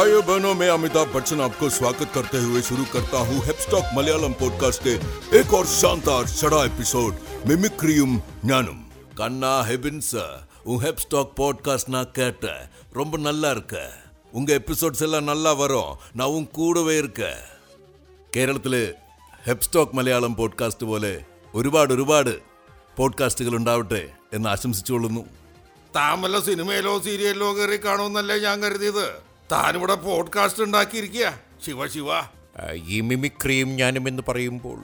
भाइयों बहनों मैं अमिताभ बच्चन आपको स्वागत करते हुए शुरू करता हूँ हेपस्टॉक मलयालम पॉडकास्ट के एक और शानदार सड़ा एपिसोड മിമിക്രിയും ഞാനും കണ്ണാ ഹെബിൻസ് உன் ஹெப்ஸ்டாக் பாட்காஸ்ட் நான் கேட்டேன் ரொம்ப நல்லா இருக்க உங்கள் எபிசோட்ஸ் எல்லாம் நல்லா வரும் நான் உன் കൂടവേ இருக்க കേരളത്തിൽ ഹെപ്സ്റ്റോക്ക് മലയാളം പോഡ്കാസ്റ്റ് പോലെ ഒരുപാട് ഒരുപാട് പോഡ്കാസ്റ്റുകൾ ഉണ്ടാവട്ടെ എന്ന് ആശംസിച്ചുകൊള്ളുന്നു താമല്ല സിനിമയിലോ സീരിയലിലോ കയറി കാണുമെന്നല്ലേ ഞാൻ കരുതിയത് താനിവിടെ പോഡ്കാസ്റ്റ് ഉണ്ടാക്കിയിരിക്കുക. ശിവ ശിവ. ഈ മിമിക്രിയും ഞാനും എന്ന് പറയുമ്പോൾ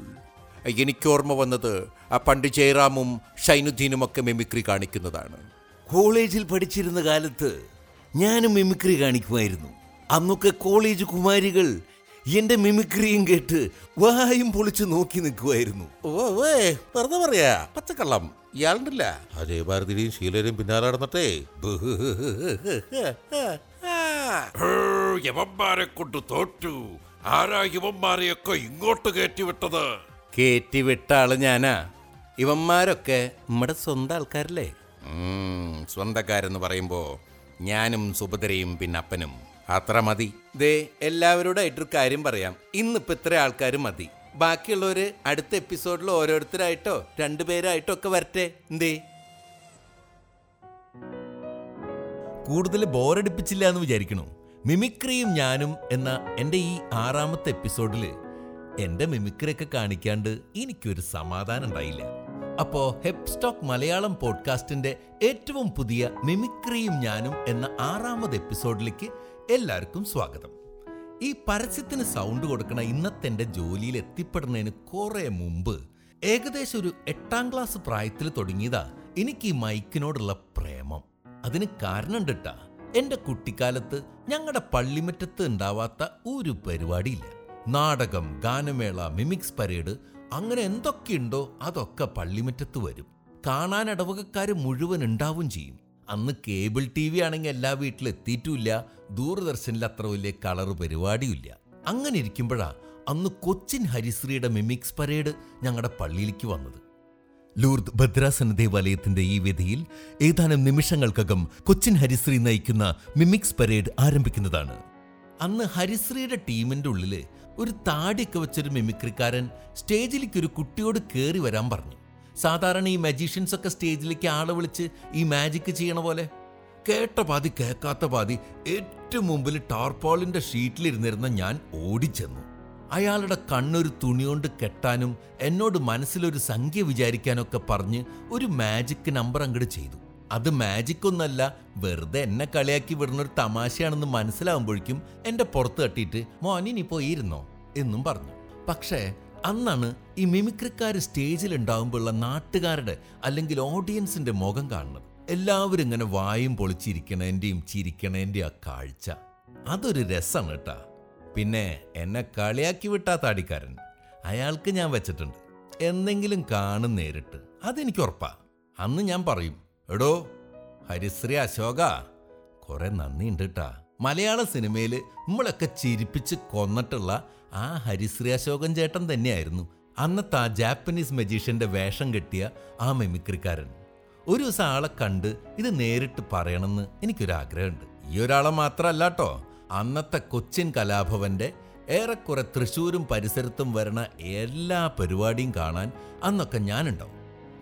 എനിക്ക് ഓർമ്മ വന്നത് ആ പണ്ട് ജയറാമും ഷൈനുദ്ദീനുമൊക്കെ മിമിക്രി കാണിക്കുന്നതാണ്. കോളേജിൽ പഠിച്ചിരുന്ന കാലത്ത് ഞാനും മിമിക്രി കാണിക്കുമായിരുന്നു. അന്നൊക്കെ കോളേജ് കുമാരികൾ എന്റെ മിമിക്രിയും കേട്ട് വായും പൊളിച്ച് നോക്കി നിൽക്കുമായിരുന്നു. ഓ വേ വെറുതെ പറയാ പച്ചക്കള്ളം ഇയാളുണ്ടല്ല? അതേ ഭാരതിയുടെയും ശീലരും പിന്നാലെ നടന്നിട്ടേ. ഹേ, യവന്മാരെ കൊണ്ട് തോറ്റു. ആരാ യവന്മാരെയൊക്കെ ഇങ്ങോട്ട് കയറ്റിവിട്ടത്? കേറ്റിവിട്ട ആൾ ഞാനാ. ഇവന്മാരൊക്കെ നമ്മുടെ സ്വന്തം ആൾക്കാരല്ലേ? സ്വന്തക്കാരെന്ന് പറയുമ്പോ ഞാനും സുഭദ്രയും പിന്നപ്പനും അത്ര മതി. ദേ എല്ലാവരോടായിട്ടൊരു കാര്യം പറയാം. ഇന്നിപ്പോ ഇത്ര ആൾക്കാർ മതി. ബാക്കിയുള്ളവര് അടുത്ത എപ്പിസോഡിൽ ഓരോരുത്തരായിട്ടോ രണ്ടുപേരായിട്ടോ ഒക്കെ വരട്ടെ. എന്തേ? കൂടുതൽ ബോറടിപ്പിച്ചില്ല എന്ന് വിചാരിക്കണു. മിമിക്രിയും ഞാനും എന്ന എന്റെ ഈ ആറാമത്തെ എപ്പിസോഡിൽ എന്റെ മിമിക്രിയൊക്കെ കാണിക്കാണ്ട് എനിക്കൊരു സമാധാനം ഉണ്ടായില്ല. അപ്പോ ഹെപ്സ്റ്റോക്ക് മലയാളം പോഡ്കാസ്റ്റിന്റെ ഏറ്റവും പുതിയ മിമിക്രിയും ഞാനും എന്ന ആറാമത് എപ്പിസോഡിലേക്ക് എല്ലാവർക്കും സ്വാഗതം. ഈ പരസ്യത്തിന് സൗണ്ട് കൊടുക്കണ ഇന്നത്തെ എന്റെ ജോലിയിൽ എത്തിപ്പെടുന്നതിന് കുറേ മുമ്പ് ഏകദേശം ഒരു എട്ടാം ക്ലാസ് പ്രായത്തിൽ തുടങ്ങിയതാ എനിക്ക് ഈ മൈക്കിനോടുള്ള പ്രേമം. അതിന് കാരണം ഉണ്ടിട്ടാ എന്റെ കുട്ടിക്കാലത്ത് ഞങ്ങളുടെ പള്ളിമറ്റത്ത് ഉണ്ടാവാത്ത ഒരു പരിപാടിയില്ല. നാടകം ഗാനമേള മിമിക്സ് പരേഡ് അങ്ങനെ എന്തൊക്കെയുണ്ടോ അതൊക്കെ പള്ളിമറ്റത്ത് വരും. കാണാൻ ഇടവകക്കാർ മുഴുവൻ ഉണ്ടാവും ചെയ്യും. അന്ന് കേബിൾ ടി വി ആണെങ്കിൽ എല്ലാ വീട്ടിലും എത്തിയിട്ടുമില്ല ദൂരദർശനിൽ അത്ര വലിയ കളർ പരിപാടിയില്ല. അങ്ങനെ ഇരിക്കുമ്പോഴാ അന്ന് കൊച്ചിൻ ഹരിശ്രീയുടെ മിമിക്സ് പരേഡ് ഞങ്ങളുടെ പള്ളിയിലേക്ക് വന്നത്. ലൂർദ് ഭദ്രാസന ദേവാലയത്തിന്റെ ഈ വേദിയിൽ ഏതാനും നിമിഷങ്ങൾക്കകം കൊച്ചിൻ ഹരിശ്രീ നയിക്കുന്ന മിമിക്സ് പരേഡ് ആരംഭിക്കുന്നതാണ്. അന്ന് ഹരിശ്രീയുടെ ടീമിന്റെ ഉള്ളിൽ ഒരു താടിയൊക്കെ വെച്ചൊരു മിമിക്രിക്കാരൻ സ്റ്റേജിലേക്ക് ഒരു കുട്ടിയോട് കയറി വരാൻ പറഞ്ഞു. സാധാരണ ഈ മജീഷ്യൻസ് ഒക്കെ സ്റ്റേജിലേക്ക് ആളെ വിളിച്ച് ഈ മാജിക് ചെയ്യണ പോലെ. കേട്ട പാതി കേൾക്കാത്ത പാതി ഏറ്റവും മുമ്പിൽ ടാർപോളിന്റെ ഷീറ്റിലിരുന്നിരുന്ന ഞാൻ ഓടിച്ചെന്നു. അയാളുടെ കണ്ണൊരു തുണികൊണ്ട് കെട്ടാനും എന്നോട് മനസ്സിലൊരു സംഖ്യ വിചാരിക്കാനൊക്കെ പറഞ്ഞ് ഒരു മാജിക് നമ്പർ അങ്ങോട്ട് ചെയ്തു. അത് മാജിക് ഒന്നല്ല വെറുതെ എന്നെ കളിയാക്കി വിടുന്നൊരു തമാശയാണെന്ന് മനസ്സിലാവുമ്പോഴേക്കും എന്റെ പുറത്ത് തട്ടിയിട്ട് മോനി നീ പോയിരുന്നോ? എന്നും പറഞ്ഞു. പക്ഷേ അന്നാണ് ഈ മിമിക്രിക്കാർ സ്റ്റേജിൽ ഉണ്ടാവുമ്പോഴുള്ള നാട്ടുകാരുടെ അല്ലെങ്കിൽ ഓഡിയൻസിന്റെ മുഖം കാണുന്നത്. എല്ലാവരും ഇങ്ങനെ വായും പൊളിച്ചിരിക്കണേന്റെയും ചിരിക്കണേന്റെയും ആ കാഴ്ച. അതൊരു രസമാണ് കേട്ടാ. പിന്നെ എന്നെ കളിയാക്കി വിട്ടാ താടിക്കാരൻ. അയാൾക്ക് ഞാൻ വെച്ചിട്ടുണ്ട്. എന്തെങ്കിലും കാണും നേരിട്ട്. അതെനിക്ക് ഉറപ്പാ. അന്ന് ഞാൻ പറയും എടോ ഹരിശ്രീ അശോക കുറെ നന്ദിയുണ്ട് കേട്ടാ മലയാള സിനിമയിൽ നമ്മളൊക്കെ ചിരിപ്പിച്ച് കൊന്നിട്ടുള്ള ആ ഹരിശ്രീ അശോകൻ ചേട്ടൻ തന്നെയായിരുന്നു അന്നത്തെ ആ ജാപ്പനീസ് മജീഷ്യന്റെ വേഷം കെട്ടിയ ആ മെമിക്രിക്കാരൻ. ഒരു ദിവസം ആളെ കണ്ട് ഇത് നേരിട്ട് പറയണമെന്ന് എനിക്കൊരാഗ്രഹമുണ്ട്. ഈ ഒരാളെ മാത്രമല്ല കേട്ടോ അന്നത്തെ കൊച്ചിൻ കലാഭവന്റെ ഏറെക്കുറെ തൃശ്ശൂരും പരിസരത്തും വരുന്ന എല്ലാ പരിപാടിയും കാണാൻ അന്നൊക്കെ ഞാനുണ്ടാവും.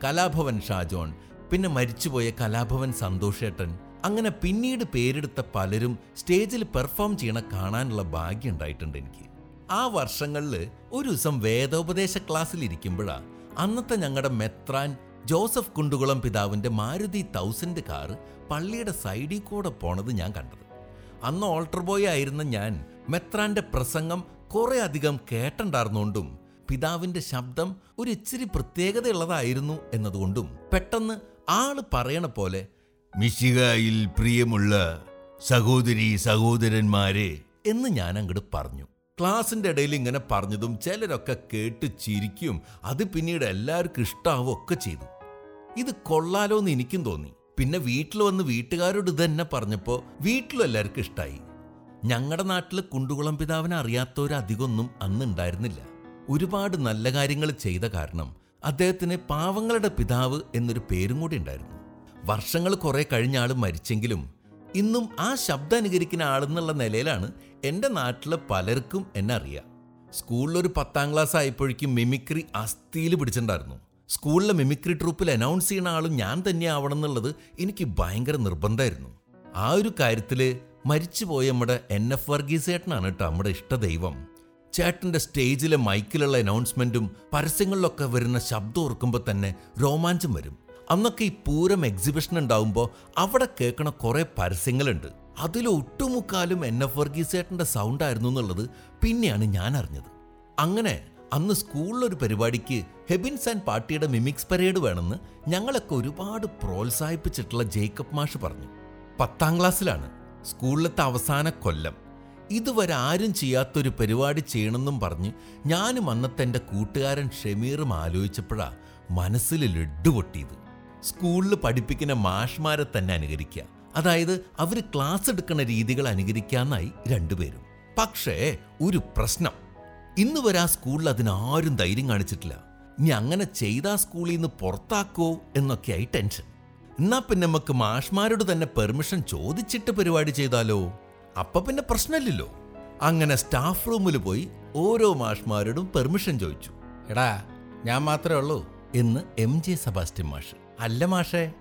കലാഭവൻ ഷാജോൺ പിന്നെ മരിച്ചുപോയ കലാഭവൻ സന്തോഷേട്ടൻ അങ്ങനെ പിന്നീട് പേരെടുത്ത പലരും സ്റ്റേജിൽ പെർഫോം ചെയ്യണ കാണാനുള്ള ഭാഗ്യം ഉണ്ടായിട്ടുണ്ട് എനിക്ക്. ആ വർഷങ്ങളിൽ ഒരു ദിവസം വേദോപദേശ ക്ലാസ്സിൽ ഇരിക്കുമ്പോഴാ അന്നത്തെ ഞങ്ങളുടെ മെത്രാൻ ജോസഫ് കുണ്ടുകുളം പിതാവിന്റെ മാരുതി തൗസൻഡ് കാർ പള്ളിയുടെ സൈഡിൽ കൂടെ പോണത് ഞാൻ കണ്ടത്. അന്ന് ഓൾട്ടർ ബോയ് ആയിരുന്ന ഞാൻ മെത്രാന്റെ പ്രസംഗം കുറെ അധികം കേട്ടുണ്ടായിരുന്നുകൊണ്ടും പിതാവിന്റെ ശബ്ദം ഒരു ഇച്ചിരി പ്രത്യേകതയുള്ളതായിരുന്നു എന്നതുകൊണ്ടും പെട്ടെന്ന് ആൾ പറയണ പോലെ മിശികായിൽ പ്രിയമുള്ള സഹോദരി സഹോദരന്മാരെ എന്ന് ഞാൻ അങ്ങോട്ട് പറഞ്ഞു. ക്ലാസിന്റെ ഇടയിൽ ഇങ്ങനെ പറഞ്ഞതും ചിലരൊക്കെ കേട്ട് ചിരിക്കും. അത് പിന്നീട് എല്ലാവർക്കും ഇഷ്ടാവുകയൊക്കെ ചെയ്തു. ഇത് കൊള്ളാലോ എന്ന് എനിക്കും തോന്നി. പിന്നെ വീട്ടിൽ വന്ന് വീട്ടുകാരോട് ഇത് തന്നെ പറഞ്ഞപ്പോൾ വീട്ടിലും എല്ലാവർക്കും ഇഷ്ടമായി ഞങ്ങളുടെ നാട്ടിൽ കുണ്ടുകുളം പിതാവിനെ അറിയാത്തവരധികമൊന്നും അന്ന് ഉണ്ടായിരുന്നില്ല ഒരുപാട് നല്ല കാര്യങ്ങൾ ചെയ്ത കാരണം അദ്ദേഹത്തിന് പാവങ്ങളുടെ പിതാവ് എന്നൊരു പേരും കൂടി ഉണ്ടായിരുന്നു വർഷങ്ങൾ കുറെ കഴിഞ്ഞ ആൾ മരിച്ചെങ്കിലും ഇന്നും ആ ശബ്ദം അനുകരിക്കുന്ന ആളെന്നുള്ള നിലയിലാണ് എന്റെ നാട്ടിലെ പലർക്കും എന്നെ അറിയാം. സ്കൂളിലൊരു പത്താം ക്ലാസ് ആയപ്പോഴേക്കും മിമിക്രി അസ്ഥിയിൽ പിടിച്ചിട്ടുണ്ടായിരുന്നു സ്കൂളിലെ മിമിക്രി ട്രൂപ്പിൽ അനൗൺസ് ചെയ്യുന്ന ആളും ഞാൻ തന്നെ ആവണം എന്നുള്ളത് എനിക്ക് ഭയങ്കര നിർബന്ധമായിരുന്നു. ആ ഒരു കാര്യത്തിൽ മരിച്ചുപോയ നമ്മുടെ എൻ എഫ് വർഗീസ് ചേട്ടനാണ് കേട്ടോ നമ്മുടെ ഇഷ്ടദൈവം. ചേട്ടന്റെ സ്റ്റേജിലെ മൈക്കിലുള്ള അനൗൺസ്മെന്റും പരസ്യങ്ങളിലൊക്കെ വരുന്ന ശബ്ദം ഓർക്കുമ്പോൾ തന്നെ രോമാഞ്ചം വരും. അന്നൊക്കെ ഈ പൂരം എക്സിബിഷൻ ഉണ്ടാവുമ്പോൾ അവിടെ കേൾക്കണ കുറേ പരസ്യങ്ങളുണ്ട്. അതിൽ ഒട്ടുമുക്കാലും എൻ എഫ് വർഗീസ് ചേട്ടന്റെ സൗണ്ടായിരുന്നു എന്നുള്ളത് പിന്നെയാണ് ഞാൻ അറിഞ്ഞത്. അങ്ങനെ അന്ന് സ്കൂളിലൊരു പരിപാടിക്ക് ഹെബിൻസ് ആൻഡ് പാർട്ടിയുടെ മിമിക്സ് പരേഡ് വേണമെന്ന് ഞങ്ങളൊക്കെ ഒരുപാട് പ്രോത്സാഹിപ്പിച്ചിട്ടുള്ള ജേക്കബ് മാഷ് പറഞ്ഞു. പത്താം ക്ലാസ്സിലാണ് സ്കൂളിലത്തെ അവസാന കൊല്ലം. ഇതുവരെ ആരും ചെയ്യാത്തൊരു പരിപാടി ചെയ്യണമെന്നും പറഞ്ഞ് ഞാനും അന്നത്തെ എന്റെ കൂട്ടുകാരൻ ഷെമീറും ആലോചിച്ചപ്പോഴാ മനസ്സിൽ ലഡ്ഡു പൊട്ടിയത്. സ്കൂളിൽ പഠിപ്പിക്കുന്ന മാഷ്മാരെ തന്നെ അനുകരിക്കുക. അതായത് അവർ ക്ലാസ് എടുക്കുന്ന രീതികൾ അനുകരിക്കാന്നായി രണ്ടുപേരും. പക്ഷേ ഒരു പ്രശ്നം. ഇന്ന് വരെ ആ സ്കൂളിൽ അതിനാരും ധൈര്യം കാണിച്ചിട്ടില്ല. ഇനി അങ്ങനെ ചെയ്താ സ്കൂളിൽ നിന്ന് പുറത്താക്കോ എന്നൊക്കെയായി ടെൻഷൻ എന്നാ പിന്നെ നമുക്ക് മാഷ്മാരോട് തന്നെ പെർമിഷൻ ചോദിച്ചിട്ട് പരിപാടി ചെയ്താലോ? അപ്പൊ പിന്നെ പ്രശ്നമില്ലല്ലോ. അങ്ങനെ സ്റ്റാഫ് റൂമിൽ പോയി ഓരോ മാഷ്മാരോടും പെർമിഷൻ ചോദിച്ചു. എടാ ഞാൻ മാത്രമേ ഉള്ളൂ. എന്ന് എം ജെ സെബാസ്റ്റ്യൻ മാഷ്. അല്ല മാഷേ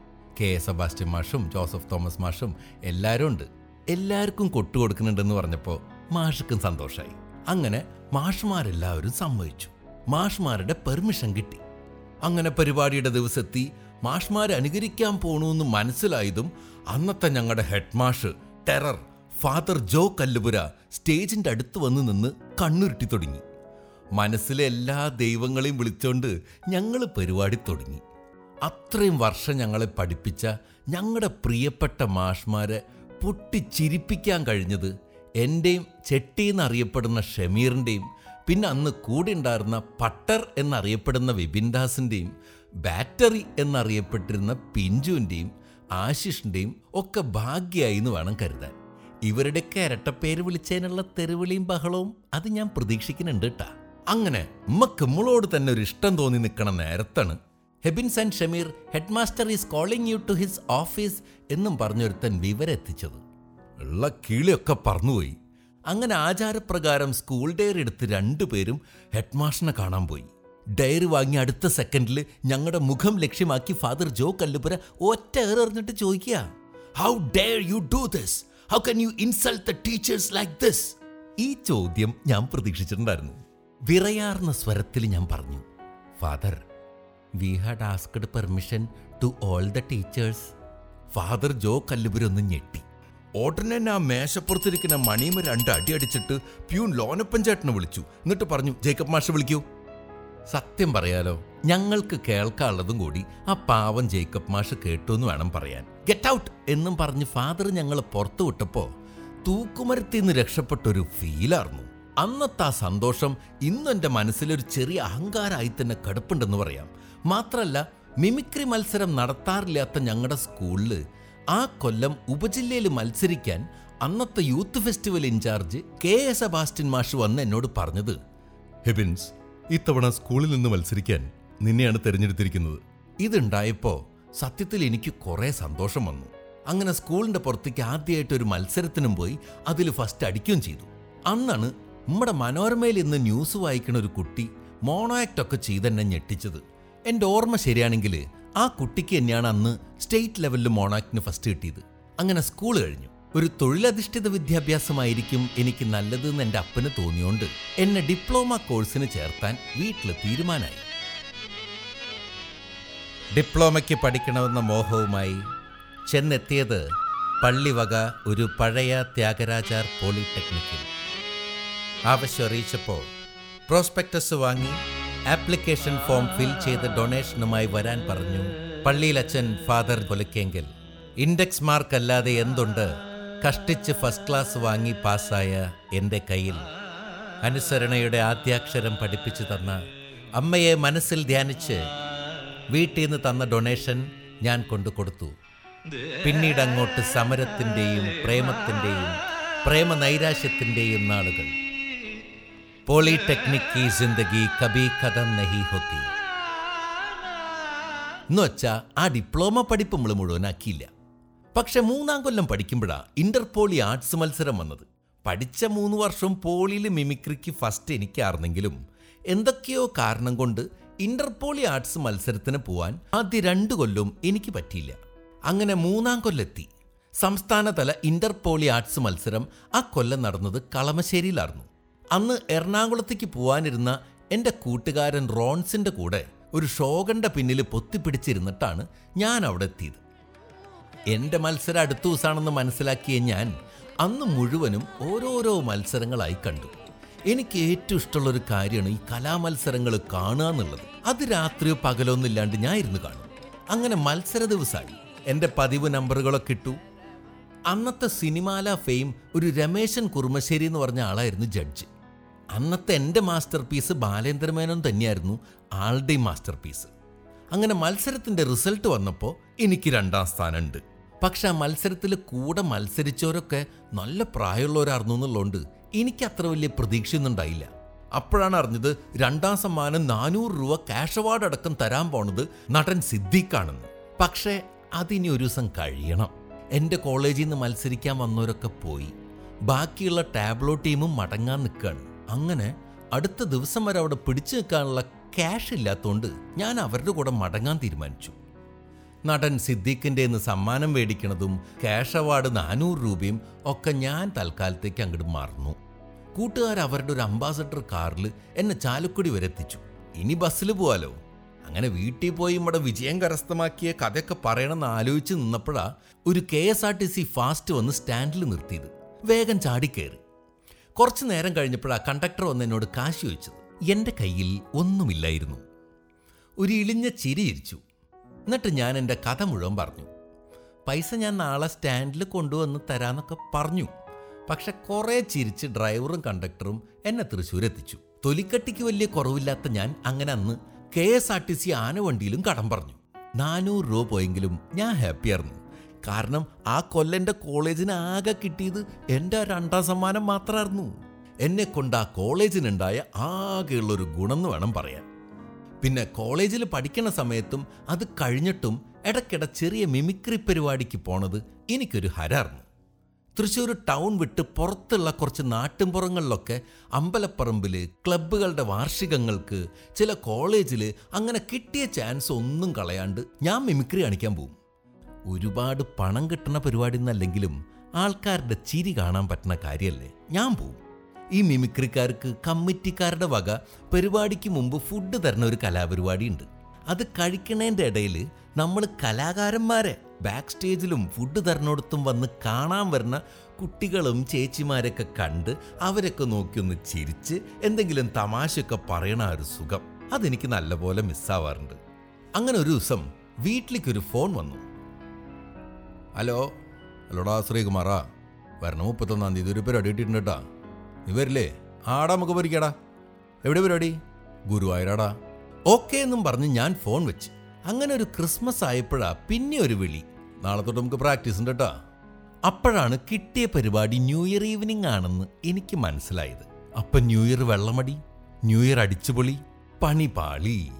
കെ എ സെബാസ്റ്റ്യൻ മാഷും ജോസഫ് തോമസ് മാഷും എല്ലാവരും ഉണ്ട്. എല്ലാവർക്കും കൊട്ടുകൊടുക്കുന്നുണ്ടെന്ന് പറഞ്ഞപ്പോൾ മാഷക്കും സന്തോഷമായി അങ്ങനെ മാഷ്മാരെല്ലാവരും സമ്മതിച്ചു. മാഷ്മാരുടെ പെർമിഷൻ കിട്ടി. അങ്ങനെ പരിപാടിയുടെ ദിവസത്തി മാഷ്മാരെ അനുകരിക്കാൻ പോണൂന്ന് മനസ്സിലായതും അന്നത്തെ ഞങ്ങളുടെ ഹെഡ് മാഷ് ടെറർ ഫാദർ ജോ കല്ലുപുര സ്റ്റേജിന്റെ അടുത്ത് വന്ന് നിന്ന് കണ്ണുരുട്ടി തുടങ്ങി. മനസ്സിലെ എല്ലാ ദൈവങ്ങളെയും വിളിച്ചോണ്ട് ഞങ്ങൾ പരിപാടി തുടങ്ങി. അത്രയും വർഷം ഞങ്ങളെ പഠിപ്പിച്ച ഞങ്ങളുടെ പ്രിയപ്പെട്ട മാഷ്മാരെ പൊട്ടിച്ചിരിപ്പിക്കാൻ കഴിഞ്ഞത് എന്റെയും ചെട്ടി എന്നറിയപ്പെടുന്ന ഷമീറിന്റെയും പിന്നെ അന്ന് കൂടെ ഉണ്ടായിരുന്ന പട്ടർ എന്നറിയപ്പെടുന്ന വിപിൻദാസിന്റെയും ബാറ്ററി എന്നറിയപ്പെട്ടിരുന്ന പിഞ്ചുവിന്റെയും ആശിഷിന്റെയും ഒക്കെ ഭാഗ്യമായി എന്ന് വേണം കരുതാൻ. ഇവരുടെയൊക്കെ ഇരട്ടപ്പേര് വിളിച്ചതിനുള്ള തെരുവിളിയും ബഹളവും അത് ഞാൻ പ്രതീക്ഷിക്കുന്നുണ്ട് കേട്ടാ അങ്ങനെ ഉമ്മക്ക് നമ്മളോട് തന്നെ ഒരു ഇഷ്ടം തോന്നി നിൽക്കണ നേരത്താണ് Hebins and Shameer headmaster is calling you to his office എന്നും പറഞ്ഞൊരുത്തൻ വിവരം എത്തിച്ചത് ഉള്ള കിളിയൊക്കെ പറന്നുപോയി. അങ്ങനെ ആചാരപ്രകാരം സ്കൂൾ ഡയറി എടുത്ത് രണ്ടുപേരും ഹെഡ് മാസ്റ്ററിനെ കാണാൻ പോയി. ഡയറി വാങ്ങി അടുത്ത സെക്കൻഡിൽ ഞങ്ങളുടെ മുഖം ലക്ഷ്യമാക്കി ഫാദർ ജോ കല്ലുപുര ഒറ്റ ഏറെറിഞ്ഞിട്ട് ചോദിക്കുക how dare you do this how can you insult the teachers like this ഈ ചോദ്യം ഞാൻ പ്രതീക്ഷിച്ചിട്ടുണ്ടായിരുന്നു. വിറയാർന്ന സ്വരത്തിൽ ഞാൻ പറഞ്ഞു father we had asked permission to all the teachers father Jo കല്ലുപുരൊന്ന് ഞെട്ടി. ഉടനെ ആ മേശപ്പുറത്തിരിക്കുന്ന മണിയമ്മ രണ്ട് അടി അടിച്ചിട്ട് പ്യൂൺ ലോനപ്പൻ ചേട്ടനെ വിളിച്ചു. എന്നിട്ട് പറഞ്ഞു ജേക്കബ് മാഷ വിളിക്കൂ. സത്യം പറയാലോ ഞങ്ങൾക്ക് കേൾക്കാനുള്ളതും കൂടി ആ പാവം ജേക്കബ് മാഷ് കേട്ടു എന്ന് വേണം പറയാൻ. ഗെറ്റ് ഔട്ട് എന്നും പറഞ്ഞ് ഫാദർ ഞങ്ങൾ പുറത്തു വിട്ടപ്പോ തൂക്കുമരത്തിൽ നിന്ന് രക്ഷപ്പെട്ടൊരു ഫീലായിരുന്നു അന്നത്തെ ആ സന്തോഷം ഇന്നും എന്റെ മനസ്സിലൊരു ചെറിയ അഹങ്കാരമായി തന്നെ കടുപ്പുണ്ടെന്ന് പറയാം. മാത്രമല്ല മിമിക്രി മത്സരം നടത്താറില്ലാത്ത ഞങ്ങളുടെ സ്കൂളിൽ ആ കൊല്ലം ഉപജില്ലയിൽ മത്സരിക്കാൻ അന്നത്തെ youth festival incharge K A Sebastian മാഷ് വന്ന് എന്നോട് പറഞ്ഞത് ഹെബിൻസ് ഇത്തവണ സ്കൂളിൽ നിന്ന് മത്സരിക്കാൻ നിന്നെയാണ് തിരഞ്ഞെടുത്തിരിക്കുന്നത്. ഇതുണ്ടായപ്പോൾ സത്യത്തിൽ എനിക്ക് കുറേ സന്തോഷം വന്നു. അങ്ങനെ സ്കൂളിന്റെ പുറത്തേക്ക് ആദ്യമായിട്ട് ഒരു മത്സരത്തിനും പോയി അതിൽ ഫസ്റ്റ് അടിക്കുകയും ചെയ്തു. അന്നാണ് നമ്മുടെ മനോരമയിൽ ഇന്ന് ന്യൂസ് വായിക്കുന്ന ഒരു കുട്ടി മോണോ ആക്ട് ഒക്കെ ചെയ്തെന്നെ ഞെട്ടിച്ചത്. എന്റെ ഓർമ്മ ശരിയാണെങ്കിൽ ആ കുട്ടിക്ക് തന്നെയാണ് അന്ന് സ്റ്റേറ്റ് ലെവലിൽ മോണാക്കിന് ഫസ്റ്റ് കിട്ടിയത്. അങ്ങനെ സ്കൂൾ കഴിഞ്ഞു. ഒരു തൊഴിലധിഷ്ഠിത വിദ്യാഭ്യാസമായിരിക്കും എനിക്ക് നല്ലതെന്ന് എന്റെ അപ്പന് തോന്നിയോണ്ട് എന്നെ ഡിപ്ലോമ കോഴ്സിന് ചേർത്താൻ വീട്ടിൽ തീരുമാനമായി ഡിപ്ലോമയ്ക്ക് പഠിക്കണമെന്ന മോഹവുമായി ചെന്നെത്തിയത് പള്ളിവക ഒരു പഴയ ത്യാഗരാജാർ പോളിടെക്നിക്കിൽ. ആവശ്യം അറിയിച്ചപ്പോൾ പ്രോസ്പെക്ടസ് വാങ്ങി ആപ്ലിക്കേഷൻ ഫോം ഫിൽ ചെയ്ത് ഡൊണേഷനുമായി വരാൻ പറഞ്ഞു. പള്ളിയിലച്ഛൻ ഫാദർ കൊലക്കെങ്കിൽ. ഇൻഡെക്സ് മാർക്ക് അല്ലാതെ എന്തുണ്ട്? കഷ്ടിച്ച് ഫസ്റ്റ് ക്ലാസ് വാങ്ങി പാസ്സായ എന്റെ കയ്യിൽ. അനുസരണയുടെ ആദ്യാക്ഷരം പഠിപ്പിച്ചു തന്ന അമ്മയെ മനസ്സിൽ ധ്യാനിച്ച് വീട്ടിൽ നിന്ന് തന്ന ഡൊണേഷൻ ഞാൻ കൊണ്ടു കൊടുത്തു. പിന്നീട് അങ്ങോട്ട് സമരത്തിന്റെയും പ്രേമത്തിന്റെയും പ്രേമനൈരാശ്യത്തിന്റെയും നാളുകൾ. പോളിടെക്നിക് കി ജിന്ദഗി കബി കഥം നഹി ഹോത്തി എന്നുവെച്ചാൽ ആ ഡിപ്ലോമ പഠിപ്പ് നമ്മൾ മുഴുവനാക്കിയില്ല പക്ഷെ മൂന്നാം കൊല്ലം പഠിക്കുമ്പോഴാണ് ഇന്റർ പോളി ആർട്സ് മത്സരം വന്നത് പഠിച്ച മൂന്ന് വർഷം പോളിയിൽ മിമിക്രിക്ക് ഫസ്റ്റ് എനിക്കാർന്നെങ്കിലും എന്തൊക്കെയോ കാരണം കൊണ്ട് ഇന്റർപോളി ആർട്സ് മത്സരത്തിന് പോവാൻ ആദ്യ രണ്ട് കൊല്ലവും എനിക്ക് പറ്റിയില്ല അങ്ങനെ മൂന്നാം കൊല്ലെത്തി സംസ്ഥാനതല ഇന്റർപോളി ആർട്സ് മത്സരം ആ കൊല്ലം നടന്നത് കളമശ്ശേരിയിലായിരുന്നു അന്ന് എറണാകുളത്തേക്ക് പോവാനിരുന്ന എന്റെ കൂട്ടുകാരൻ റോൺസിന്റെ കൂടെ ഒരു ഷോകന്റെ പിന്നിൽ പൊത്തിപ്പിടിച്ചിരുന്നിട്ടാണ് ഞാൻ അവിടെ എത്തിയത്. എന്റെ മത്സരം അടുത്ത ദിവസമാണെന്ന് മനസ്സിലാക്കിയ ഞാൻ അന്ന് മുഴുവനും ഓരോരോ മത്സരങ്ങളായി കണ്ടു. എനിക്ക് ഏറ്റവും ഇഷ്ടമുള്ളൊരു കാര്യമാണ് ഈ കലാമത്സരങ്ങൾ കാണുക എന്നുള്ളത്. അത് രാത്രിയോ പകലോ ഒന്നില്ലാണ്ട് ഞാൻ ഇരുന്ന് കാണും. അങ്ങനെ മത്സര ദിവസമായി എന്റെ പതിവ് നമ്പറുകളൊക്കെ ഇട്ടു. അന്നത്തെ സിനിമാല ഫെയിം ഒരു രമേശൻ കുറുമശ്ശേരി എന്ന് പറഞ്ഞ ആളായിരുന്നു ജഡ്ജ്. അന്നത്തെ എന്റെ മാസ്റ്റർ പീസ് ബാലേന്ദ്രമേനോൻ തന്നെയായിരുന്നു ആളുടെയും മാസ്റ്റർ പീസ് അങ്ങനെ മത്സരത്തിന്റെ റിസൾട്ട് വന്നപ്പോൾ എനിക്ക് രണ്ടാം സ്ഥാനമുണ്ട്. പക്ഷെ ആ മത്സരത്തിൽ കൂടെ മത്സരിച്ചവരൊക്കെ നല്ല പ്രായമുള്ളവരായിരുന്നു എന്നുള്ളതുകൊണ്ട് എനിക്ക് അത്ര വലിയ പ്രതീക്ഷയൊന്നും ഉണ്ടായില്ല. അപ്പോഴാണ് അറിഞ്ഞത് രണ്ടാം സമ്മാനം നാനൂറ് രൂപ ക്യാഷ് അവാർഡ് അടക്കം തരാൻ പോണത് നടൻ സിദ്ദീഖാണെന്ന്. പക്ഷേ അതിനി ഒരു ദിവസം കഴിയണം. എന്റെ കോളേജിൽ നിന്ന് മത്സരിക്കാൻ വന്നവരൊക്കെ പോയി. ബാക്കിയുള്ള ടാബ്ലോ ടീമും മടങ്ങാൻ നിൽക്കുകയാണ്. അങ്ങനെ അടുത്ത ദിവസം വരെ അവിടെ പിടിച്ചു നിൽക്കാനുള്ള ക്യാഷ് ഇല്ലാത്തതുകൊണ്ട് ഞാൻ അവരുടെ കൂടെ മടങ്ങാൻ തീരുമാനിച്ചു. നടൻ സിദ്ദീഖിന്റെ നിന്ന് സമ്മാനം മേടിക്കണതും ക്യാഷ് അവാർഡ് നാനൂറ് രൂപയും ഒക്കെ ഞാൻ തൽക്കാലത്തേക്ക് അങ്ങോട്ട് മറന്നു. കൂട്ടുകാർ അവരുടെ ഒരു അംബാസഡർ കാറിൽ എന്നെ ചാലക്കുടി വരെ എത്തിച്ചു. ഇനി ബസ്സിൽ പോവാലോ? അങ്ങനെ വീട്ടിൽ പോയി ഇവിടെ വിജയം കരസ്ഥമാക്കിയ കഥയൊക്കെ പറയണമെന്ന് ആലോചിച്ച് നിന്നപ്പോഴാണ് ഒരു K S R T C fast വന്ന് സ്റ്റാൻഡിൽ നിർത്തിയത്. വേഗം ചാടിക്കയറി. കുറച്ചു നേരം കഴിഞ്ഞപ്പോഴാ കണ്ടക്ടർ വന്ന് എന്നോട് കാശ് ചോദിച്ചത്. എന്റെ കയ്യിൽ ഒന്നുമില്ലായിരുന്നു. ഒരു ഇളിഞ്ഞ ചിരി ഇരിച്ചു. എന്നിട്ട് ഞാൻ എന്റെ കഥ മുഴുവൻ പറഞ്ഞു. പൈസ ഞാൻ നാളെ സ്റ്റാൻഡിൽ കൊണ്ടുവന്ന് തരാമെന്നൊക്കെ പറഞ്ഞു. പക്ഷെ കുറേ ചിരിച്ച് ഡ്രൈവറും കണ്ടക്ടറും എന്നെ തൃശ്ശൂർ എത്തിച്ചു തൊലിക്കട്ടിക്ക് വലിയ കുറവില്ലാത്ത ഞാൻ അങ്ങനെ അന്ന് K S R T C ആനവണ്ടിയിലും കടം പറഞ്ഞു. നാനൂറ് രൂപ പോയെങ്കിലും ഞാൻ ഹാപ്പിയായിരുന്നു. കാരണം ആ കൊല്ലെന്റെ കോളേജിന് ആകെ കിട്ടിയത് എന്റെ രണ്ടാം സമ്മാനം മാത്രമായിരുന്നു എന്നെ കൊണ്ട് ആ കോളേജിനുണ്ടായ ആകെയുള്ളൊരു ഗുണമെന്ന് വേണം പറയാൻ. പിന്നെ കോളേജിൽ പഠിക്കുന്ന സമയത്തും അത് കഴിഞ്ഞിട്ടും ഇടയ്ക്കിടെ ചെറിയ മിമിക്രി പരിപാടിക്ക് പോണത് എനിക്കൊരു ഹരായിരുന്നു തൃശ്ശൂർ ടൗൺ വിട്ട് പുറത്തുള്ള കുറച്ച് നാട്ടിൻപുറങ്ങളിലൊക്കെ അമ്പലപ്പറമ്പിൽ ക്ലബ്ബുകളുടെ വാർഷികങ്ങൾക്ക് ചില കോളേജിൽ അങ്ങനെ കിട്ടിയ ചാൻസ് ഒന്നും കളയാണ്ട് ഞാൻ മിമിക്രി കാണിക്കാൻ പോകും ഒരുപാട് പണം കിട്ടുന്ന പരിപാടി എന്നല്ലെങ്കിലും ആൾക്കാരുടെ ചിരി കാണാൻ പറ്റുന്ന കാര്യമല്ലേ ഞാൻ പോവും. ഈ മിമിക്രിക്കാർക്ക് കമ്മിറ്റിക്കാരുടെ വക പരിപാടിക്ക് മുമ്പ് ഫുഡ് തരുന്ന ഒരു കലാപരിപാടി ഉണ്ട് അത് കഴിക്കണേന്റെ ഇടയിൽ നമ്മൾ കലാകാരന്മാരെ ബാക്ക് സ്റ്റേജിലും ഫുഡ് തരണോടത്തും വന്ന് കാണാൻ വരുന്ന കുട്ടികളും ചേച്ചിമാരൊക്കെ കണ്ട് അവരൊക്കെ നോക്കി ഒന്ന് ചിരിച്ച് എന്തെങ്കിലും തമാശയൊക്കെ പറയണ ഒരു സുഖം. അതെനിക്ക് നല്ലപോലെ മിസ്സാവാറുണ്ട് അങ്ങനെ ഒരു ദിവസം വീട്ടിലേക്കൊരു ഫോൺ വന്നു. ഹലോ. ഹലോടാ ശ്രീകുമാറാ. വരണം മുപ്പത്തൊന്നാം തീയതി ഒരു പരിപാടി ഇട്ടിട്ടുണ്ട് കേട്ടാ. നീ വരില്ലേ? ആടാ നമുക്ക് പരിക്കാടാ എവിടെ പരിപാടി? ഗുരുവായൂരാടാ. ഓക്കെ എന്നും പറഞ്ഞ് ഞാൻ ഫോൺ വെച്ച്. അങ്ങനെ ഒരു ക്രിസ്മസ് ആയപ്പോഴാ പിന്നെ ഒരു വിളി. നാളെ തൊട്ട് നമുക്ക് പ്രാക്ടീസ് ഉണ്ട് കേട്ടാ. അപ്പോഴാണ് കിട്ടിയ പരിപാടി ന്യൂ ഇയർ ഈവനിങ് ആണെന്ന് എനിക്ക് മനസ്സിലായത്. അപ്പൊ ന്യൂ ഇയർ വെള്ളമടി ന്യൂ ഇയർ അടിച്ചുപൊളി പണി പാളി.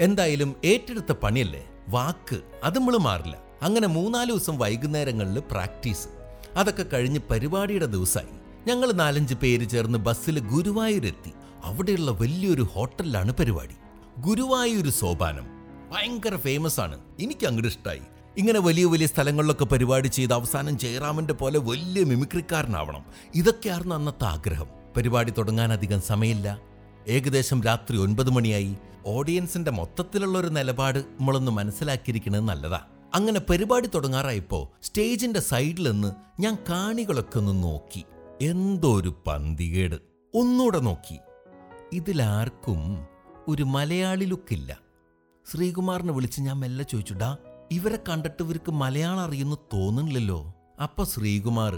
എന്തായാലും ഏറ്റെടുത്ത പണിയല്ലേ? വാക്ക് അത് നമ്മൾ മാറില്ല. അങ്ങനെ മൂന്നാൽ ദിവസം വൈകുന്നേരങ്ങളിൽ പ്രാക്ടീസ്. അതൊക്കെ കഴിഞ്ഞ് പരിപാടിയുടെ ദിവസമായി. ഞങ്ങൾ നാലഞ്ച് പേര് ചേർന്ന് ബസ്സിൽ ഗുരുവായൂരെത്തി. അവിടെയുള്ള വലിയൊരു ഹോട്ടലിലാണ് പരിപാടി. ഗുരുവായൂർ സോപാനം. ഭയങ്കര ഫേമസ് ആണ്. എനിക്ക് അങ്ങോട്ട് ഇഷ്ടമായി ഇങ്ങനെ വലിയ വലിയ സ്ഥലങ്ങളിലൊക്കെ പരിപാടി ചെയ്ത് അവസാനം ജയറാമന്റെ പോലെ വലിയ മിമിക്രിക്കാരനാവണം. ഇതൊക്കെയായിരുന്നു അന്നത്തെ ആഗ്രഹം. പരിപാടി തുടങ്ങാൻ അധികം സമയമില്ല. ഏകദേശം രാത്രി ഒൻപത് മണിയായി. ഓഡിയൻസിന്റെ മൊത്തത്തിലുള്ള ഒരു നിലപാട് നമ്മളൊന്ന് മനസ്സിലാക്കിയിരിക്കുന്നത് നല്ലതാ. അങ്ങനെ പരിപാടി തുടങ്ങാറായപ്പോ സ്റ്റേജിന്റെ സൈഡിൽ നിന്ന് ഞാൻ കാണികളൊക്കെ ഒന്ന് നോക്കി. എന്തോ ഒരു പന്തികേട്. ഒന്നുകൂടെ നോക്കി. ഇതിലാർക്കും ഒരു മലയാളി ലുക്കില്ല. ശ്രീകുമാറിനെ വിളിച്ച് ഞാൻ മെല്ലെ ചോദിച്ചുടാ ഇവരെ കണ്ടിട്ട് ഇവർക്ക് മലയാളം അറിയുന്നു തോന്നുന്നില്ലല്ലോ? അപ്പൊ ശ്രീകുമാർ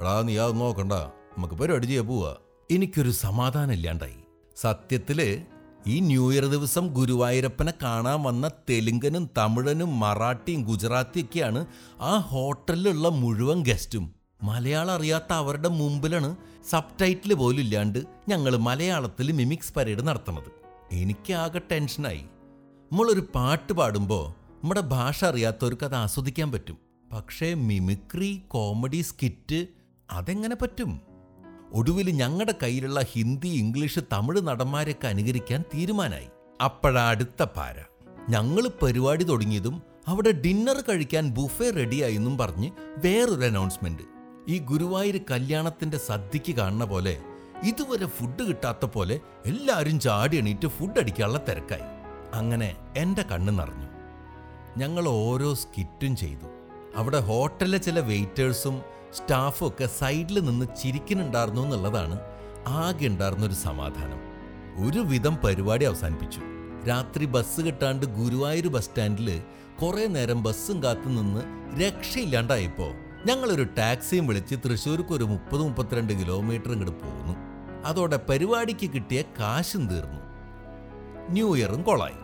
എടാ നീ അത് നോക്കണ്ട. നമുക്ക് പരിപാടി ചെയ്യാൻ പോവാ. എനിക്കൊരു സമാധാനം ഇല്ലാണ്ടായി. സത്യത്തിൽ ഈ ന്യൂ ഇയർ ദിവസം ഗുരുവായൂരപ്പനെ കാണാൻ വന്ന തെലുങ്കനും തമിഴനും മറാഠിയും ഗുജറാത്തിയൊക്കെയാണ് ആ ഹോട്ടലിലുള്ള മുഴുവൻ ഗസ്റ്റും. മലയാളം അറിയാത്ത അവരുടെ മുമ്പിലാണ് സബ് ടൈറ്റിൽ പോലും ഇല്ലാണ്ട് ഞങ്ങൾ മലയാളത്തിൽ മിമിക്സ് പരേഡ് നടത്തുന്നത്. എനിക്ക് ആകെ ടെൻഷനായി. നമ്മളൊരു പാട്ട് പാടുമ്പോൾ നമ്മുടെ ഭാഷ അറിയാത്തവർക്ക് അത് ആസ്വദിക്കാൻ പറ്റും. പക്ഷേ മിമിക്രി കോമഡി സ്കിറ്റ് അതെങ്ങനെ പറ്റും? ഒടുവിൽ ഞങ്ങളുടെ കയ്യിലുള്ള ഹിന്ദി ഇംഗ്ലീഷ് തമിഴ് നടന്മാരെയൊക്കെ അനുകരിക്കാൻ തീരുമാനമായി അപ്പോഴാ അടുത്ത പാര. ഞങ്ങൾ പരിപാടി തുടങ്ങിയതും അവിടെ ഡിന്നർ കഴിക്കാൻ ബുഫേ റെഡിയായെന്നും പറഞ്ഞ് വേറൊരു അനൗൺസ്മെന്റ് ഈ ഗുരുവായൂർ കല്യാണത്തിന്റെ സദ്യക്ക് കാണുന്ന പോലെ ഇതുവരെ ഫുഡ് കിട്ടാത്ത പോലെ എല്ലാവരും ചാടി എണീറ്റ് ഫുഡ് അടിക്കാനുള്ള തിരക്കായി. അങ്ങനെ എന്റെ കണ്ണ് നിറഞ്ഞു. ഞങ്ങൾ ഓരോ സ്കിറ്റും ചെയ്തു. അവിടെ ഹോട്ടലിലെ ചില വെയിറ്റേഴ്സും സ്റ്റാഫും ഒക്കെ സൈഡിൽ നിന്ന് ചിരിക്കുന്നുണ്ടായിരുന്നു എന്നുള്ളതാണ് ആകെ ഉണ്ടായിരുന്ന ഒരു സമാധാനം. ഒരുവിധം പരിപാടി അവസാനിപ്പിച്ചു. രാത്രി ബസ് കിട്ടാണ്ട് ഗുരുവായൂർ ബസ് സ്റ്റാൻഡിൽ കുറേ നേരം ബസ്സും കാത്തു നിന്ന് രക്ഷയില്ലാണ്ടായപ്പോൾ ഞങ്ങളൊരു ടാക്സിയും വിളിച്ച് തൃശ്ശൂർക്ക് ഒരു മുപ്പത് മുപ്പത്തിരണ്ട് കിലോമീറ്റർ ഇങ്ങോട്ട് പോന്നു. അതോടെ പരിപാടിക്ക് കിട്ടിയ കാശും തീർന്നു. ന്യൂ ഇയറും കൊളായി.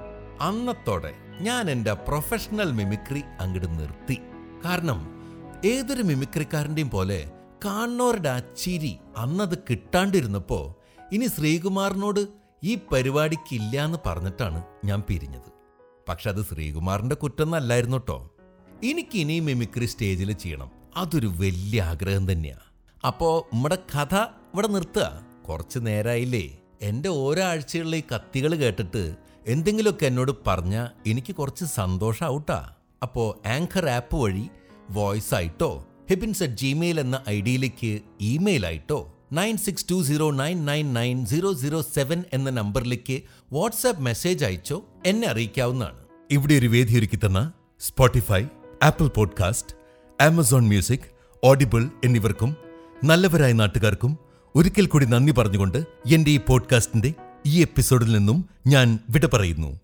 അന്നത്തോടെ ഞാൻ എന്റെ പ്രൊഫഷണൽ മിമിക്രി അങ്ങോട്ട് നിർത്തി. കാരണം ഏതൊരു മിമിക്രിക്കാരന്റെയും പോലെ കാണുന്നവരുടെ ആ ചിരി അന്നത് കിട്ടാണ്ടിരുന്നപ്പോൾ ഇനി ശ്രീകുമാറിനോട് ഈ പരിപാടിക്കില്ല എന്ന് പറഞ്ഞിട്ടാണ് ഞാൻ പിരിഞ്ഞത്. പക്ഷെ അത് ശ്രീകുമാറിന്റെ കുറ്റം എന്നല്ലായിരുന്നു കേട്ടോ എനിക്കിനി മിമിക്രി സ്റ്റേജിൽ ചെയ്യണം. അതൊരു വലിയ ആഗ്രഹം തന്നെയാണ് അപ്പോൾ നമ്മുടെ കഥ ഇവിടെ നിർത്തുക. കുറച്ച് നേരായില്ലേ. എന്റെ ഓരോ ഈ കത്തികൾ കേട്ടിട്ട് എന്തെങ്കിലുമൊക്കെ എന്നോട് പറഞ്ഞാൽ എനിക്ക് കുറച്ച് സന്തോഷമാവട്ടാ അപ്പോൾ ആങ്കർ ആപ്പ് വഴി വോയിസ് ആയിട്ടോ ഹിബിൻസ് അറ്റ് ജിമെയിൽ എന്ന ഐ ഡിയിലേക്ക് ഇമെയിൽ ആയിട്ടോ nine six two zero nine nine nine zero zero seven എന്ന നമ്പറിലേക്ക് വാട്സാപ്പ് മെസ്സേജ് അയച്ചോ? എന്നെ അറിയിക്കാവുന്നതാണ്. ഇവിടെ ഒരു വേദി ഒരുക്കി തന്ന Spotify Apple podcast Amazon music Audible എന്നിവർക്കും നല്ലവരായ നാട്ടുകാർക്കും ഒരിക്കൽ കൂടി നന്ദി പറഞ്ഞുകൊണ്ട് എന്റെ ഈ പോഡ്കാസ്റ്റിന്റെ ഈ എപ്പിസോഡിൽ നിന്നും ഞാൻ വിട പറയുന്നു.